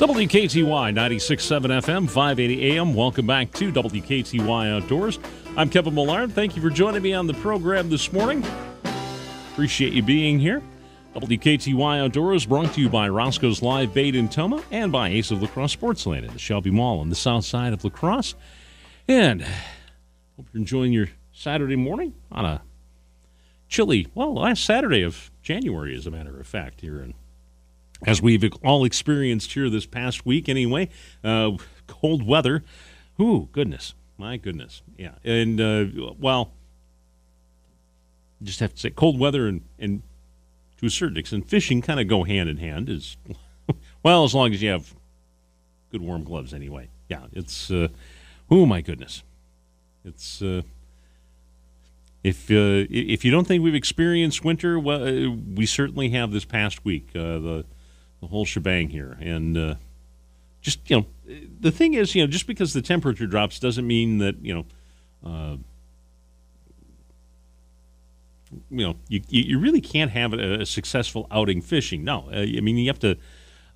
WKTY 96.7 FM, 580 AM. Welcome back to WKTY Outdoors. I'm Kevin Millard. Thank you for joining me on the program this morning. Appreciate you being here. WKTY Outdoors brought to you by Roscoe's Live Bait in Tomah and by Ace of La Crosse Sportsland at the Shelby Mall on the south side of La Crosse. And hope you're enjoying your Saturday morning on a chilly, well, last Saturday of January, as a matter of fact, here in as we've all experienced here this past week anyway. Uh, cold weather. Ooh, goodness. My goodness. Yeah. And, uh, well, just have to say cold weather and, and to a certain extent, fishing kind of go hand in hand. Is Well, as long as you have good warm gloves anyway. Yeah, it's, uh, oh, my goodness. It's, uh, if uh, if you don't think we've experienced winter, well, uh, we certainly have this past week. Uh, the the whole shebang here. And uh, just you know, the thing is, you know, just because the temperature drops doesn't mean that you know, uh, you know, you you really can't have a, a successful outing fishing. No, uh, I mean you have to,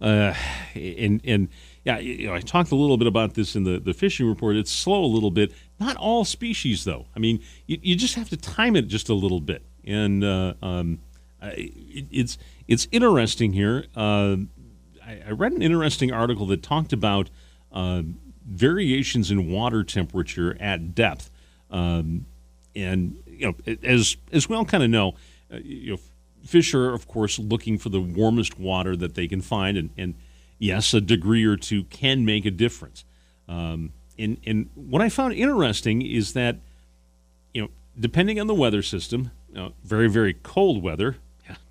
uh, and and yeah, you know, I talked a little bit about this in the the fishing report. It's slow a little bit. Not all species though. I mean, you, you just have to time it just a little bit, and uh, um, it, it's it's interesting here. Uh, I, I, read an interesting article that talked about uh, variations in water temperature at depth, um, and you know, as as we all kind of know, uh, you know, fish are of course looking for the warmest water that they can find, and, and yes, a degree or two can make a difference. Um, and and what I found interesting is that you know, depending on the weather system, you know, very very cold weather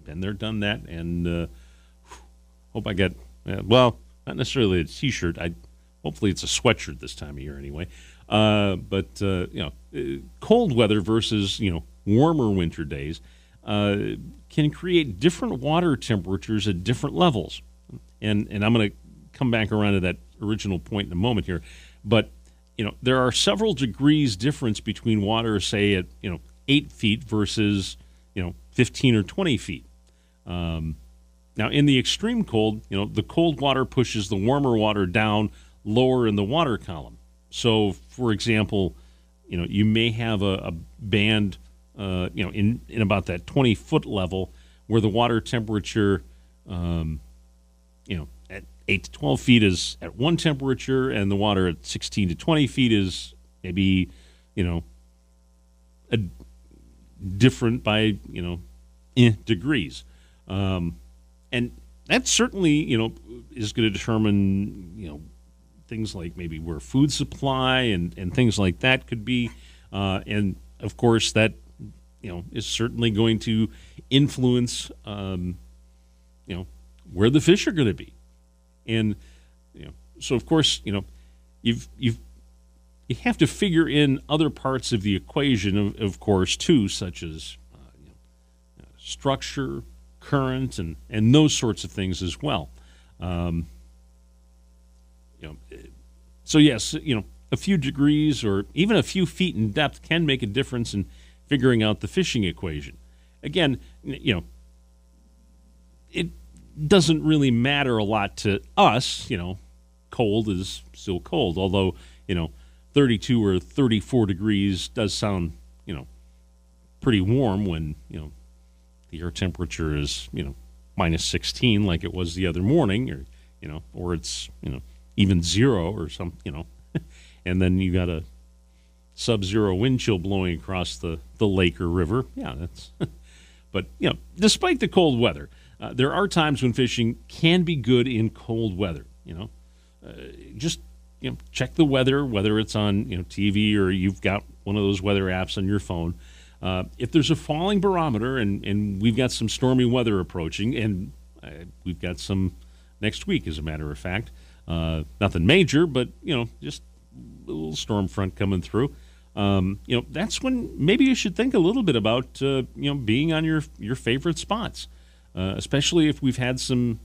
been there, done that, and uh, hope I get well, not necessarily a T-shirt. I hopefully it's a sweatshirt this time of year anyway. Uh, but uh, you know, uh, cold weather versus you know warmer winter days uh, can create different water temperatures at different levels, and and I'm going to come back around to that original point in a moment here, but you know there are several degrees difference between water, say at you know eight feet versus you know 15 or 20 feet. Um, now, in the extreme cold, you know, the cold water pushes the warmer water down lower in the water column. So, for example, you know, you may have a, a band, uh, you know, in, in about that 20 foot level where the water temperature, um, you know, at 8 to 12 feet is at one temperature, and the water at 16 to 20 feet is maybe, you know, a different by, you know, eh, degrees. Um, and that certainly, you know, is going to determine, you know, things like maybe where food supply and, and things like that could be. Uh, and of course, that, you know, is certainly going to influence, um, you know, where the fish are going to be. And, you know, so of course, you know, you've, you've, you have to figure in other parts of the equation, of, of course, too, such as uh, you know, structure, current, and, and those sorts of things as well. Um, you know, so yes, you know, a few degrees or even a few feet in depth can make a difference in figuring out the fishing equation. Again, you know, it doesn't really matter a lot to us. You know, cold is still cold, although you know, 32 or 34 degrees does sound you know pretty warm when you know the air temperature is you know minus 16 like it was the other morning or you know or it's you know even zero or some you know and then you got a sub-zero wind chill blowing across the the lake or river. Yeah that's but you know despite the cold weather uh, there are times when fishing can be good in cold weather you know? Uh, just you know check the weather whether it's on you know TV or you've got one of those weather apps on your phone uh, if there's a falling barometer and, and we've got some stormy weather approaching, and uh, we've got some next week, as a matter of fact, uh, nothing major, but you know, just a little storm front coming through. Um, you know, that's when maybe you should think a little bit about uh, you know being on your your favorite spots, uh, especially if we've had some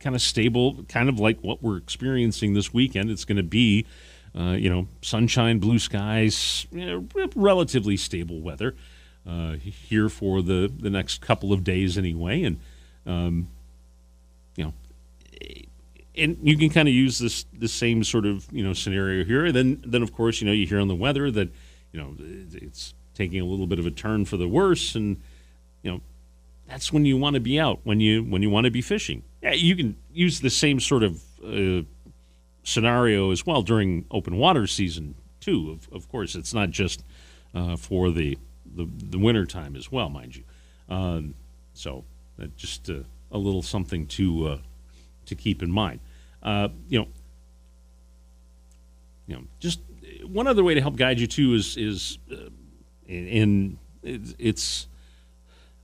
kind of stable, kind of like what we're experiencing this weekend. It's going to be. Uh, you know, sunshine, blue skies, you know, relatively stable weather uh, here for the, the next couple of days anyway. And, um, you know, and you can kind of use this the same sort of you know scenario here. And then then of course you know you hear on the weather that you know it's taking a little bit of a turn for the worse, and you know that's when you want to be out when you when you want to be fishing. Yeah, you can use the same sort of uh, scenario as well during open water season too. Of, of course, it's not just uh, for the, the the winter time as well, mind you. Um, so just uh, a little something to uh, to keep in mind. Uh, you know, you know, just one other way to help guide you too is is uh, in, in it's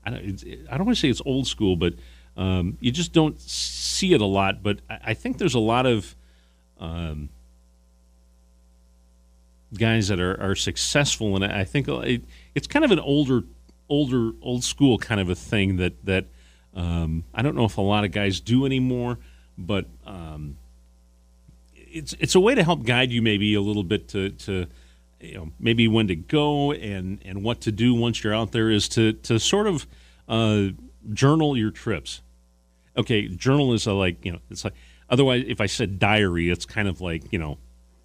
I don't, I don't want to say it's old school, but um, you just don't see it a lot. But I, I think there's a lot of um, guys that are, are successful, and I think it, it's kind of an older, older, old school kind of a thing that that um, I don't know if a lot of guys do anymore, but um, it's it's a way to help guide you maybe a little bit to to you know maybe when to go and and what to do once you're out there is to to sort of uh, journal your trips. Okay, journal is a like you know it's like otherwise if I said diary, it's kind of like you know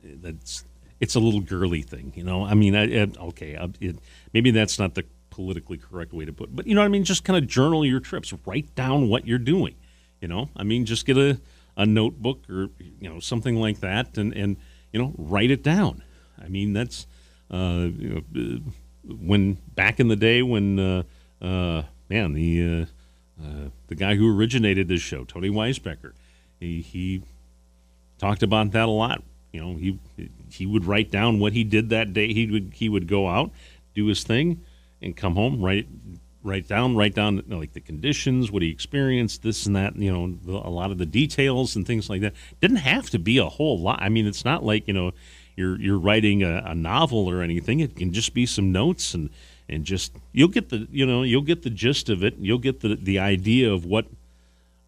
that's it's a little girly thing, you know. I mean, I, I, okay, I, it, maybe that's not the politically correct way to put, it, but you know what I mean. Just kind of journal your trips, write down what you're doing. You know, I mean, just get a, a notebook or you know something like that, and and you know write it down. I mean, that's uh, you know when back in the day when uh, uh, man the uh, uh, the guy who originated this show, Tony Weisbecker, he he talked about that a lot you know, he he would write down what he did that day. He would he would go out, do his thing, and come home. Write write down write down you know, like the conditions, what he experienced, this and that. You know, the, a lot of the details and things like that. Didn't have to be a whole lot. I mean, it's not like you know you're you're writing a, a novel or anything. It can just be some notes and and just you'll get the you know you'll get the gist of it. You'll get the the idea of what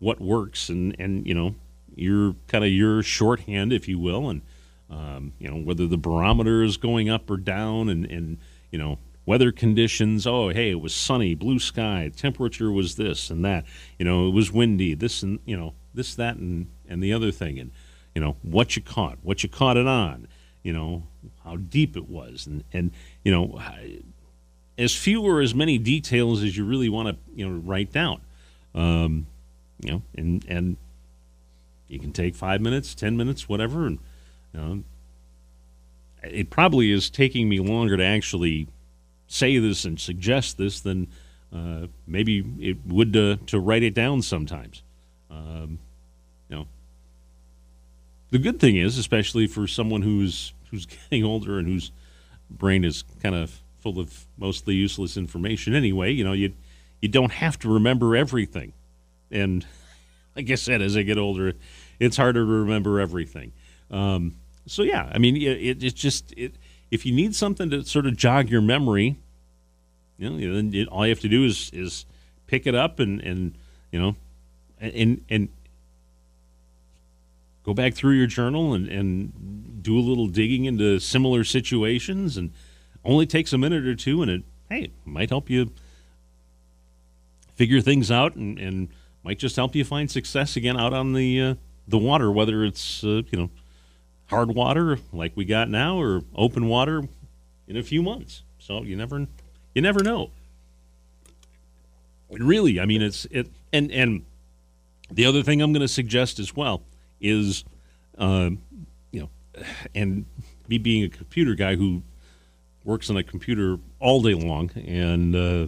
what works and and you know your kind of your shorthand, if you will, and um, you know, whether the barometer is going up or down and, and, you know, weather conditions. Oh, hey, it was sunny, blue sky, temperature was this and that. You know, it was windy, this and, you know, this, that, and, and the other thing. And, you know, what you caught, what you caught it on, you know, how deep it was. And, and you know, as few or as many details as you really want to, you know, write down. Um, you know, and, and you can take five minutes, 10 minutes, whatever, and, you know, it probably is taking me longer to actually say this and suggest this than uh, maybe it would to, to write it down sometimes. Um, you know, the good thing is, especially for someone who's who's getting older and whose brain is kind of full of mostly useless information anyway. You know, you you don't have to remember everything, and like I said, as I get older, it's harder to remember everything. Um, so yeah, I mean, it, it's just it, if you need something to sort of jog your memory, you know, then it, all you have to do is is pick it up and and you know, and and go back through your journal and and do a little digging into similar situations, and only takes a minute or two, and it hey might help you figure things out and and might just help you find success again out on the uh, the water, whether it's uh, you know hard water like we got now or open water in a few months. So you never you never know. Really, I mean it's it and and the other thing I'm going to suggest as well is uh, you know and me being a computer guy who works on a computer all day long and uh,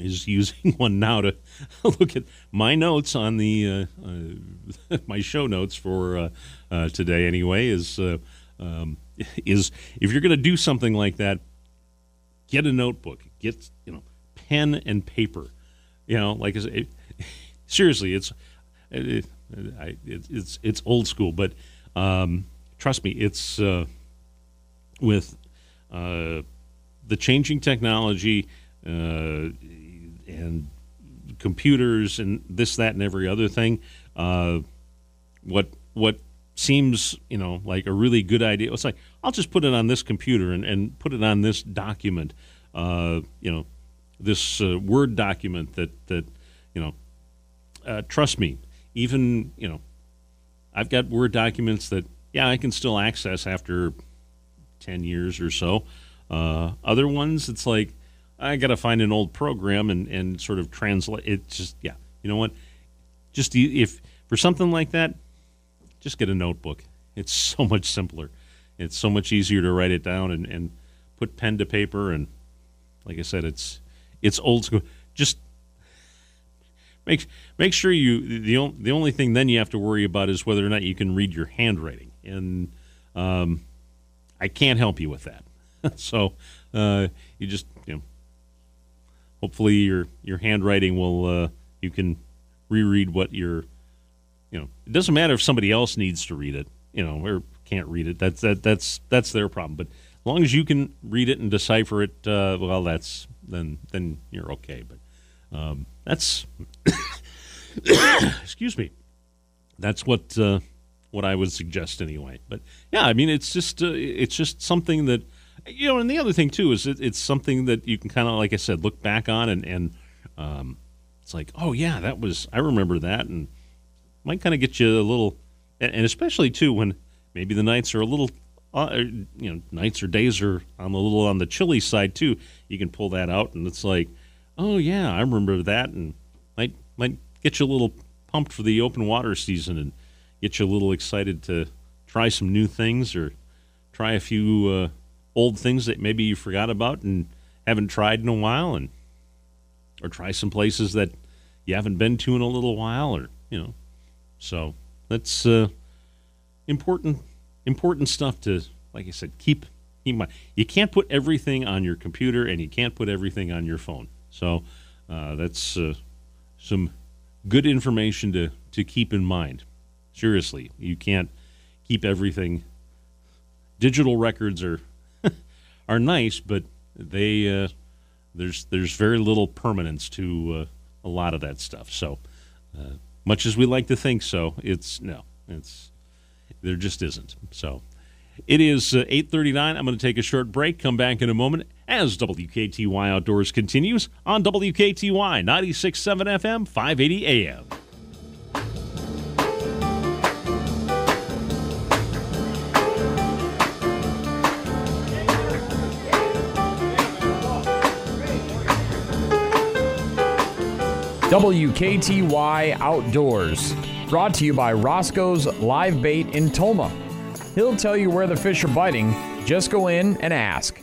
is using one now to look at my notes on the uh, uh, my show notes for uh, uh today. Anyway, is uh, um, is if you're going to do something like that, get a notebook, get you know pen and paper. You know, like it, seriously, it's it, it, it's it's old school, but um, trust me, it's uh, with the changing technology uh, computers and this, that, and every other thing. Uh, what what seems you know like a really good idea. It's like I'll just put it on this computer and, and put it on this document. Uh, you know, this uh, Word document that that you know. Uh, trust me, even you know, I've got Word documents that yeah I can still access after ten years or so. Uh, other ones, it's like I got to find an old program and and sort of translate. It just yeah, you know what? Just if for something like that, just get a notebook. It's so much simpler. It's so much easier to write it down and, and put pen to paper. And like I said, it's it's old school. Just make make sure you the the only thing then you have to worry about is whether or not you can read your handwriting. And um, I can't help you with that. so uh, you just you know hopefully your your handwriting will uh, you can reread what you're you know it doesn't matter if somebody else needs to read it you know or can't read it. That's that that's that's their problem. But as long as you can read it and decipher it uh, well that's then then you're okay. But um, that's excuse me. That's what uh, what I would suggest anyway. But yeah I mean it's just uh, it's just something that you know and the other thing too is it, it's something that you can kind of like I said look back on and and um, it's like oh yeah that was I remember that and might kind of get you a little and especially too when maybe the nights are a little uh, you know nights or days are on a little on the chilly side too you can pull that out and it's like oh yeah i remember that and might might get you a little pumped for the open water season and get you a little excited to try some new things or try a few uh, old things that maybe you forgot about and haven't tried in a while and or try some places that you haven't been to in a little while or you know so that's uh, important important stuff to, like I said, keep keep in mind. You can't put everything on your computer, and you can't put everything on your phone. So uh, that's uh, some good information to to keep in mind. Seriously, you can't keep everything. Digital records are are nice, but they uh, there's there's very little permanence to uh, a lot of that stuff. So uh, much as we like to think so, it's no, it's there just isn't. So it is uh, 8:39. I'm going to take a short break. Come back in a moment as WKTY Outdoors continues on WKTY 96.7 FM, 580 AM. WKTY Outdoors. Brought to you by Roscoe's Live Bait in Tomah. He'll tell you where the fish are biting. Just go in and ask.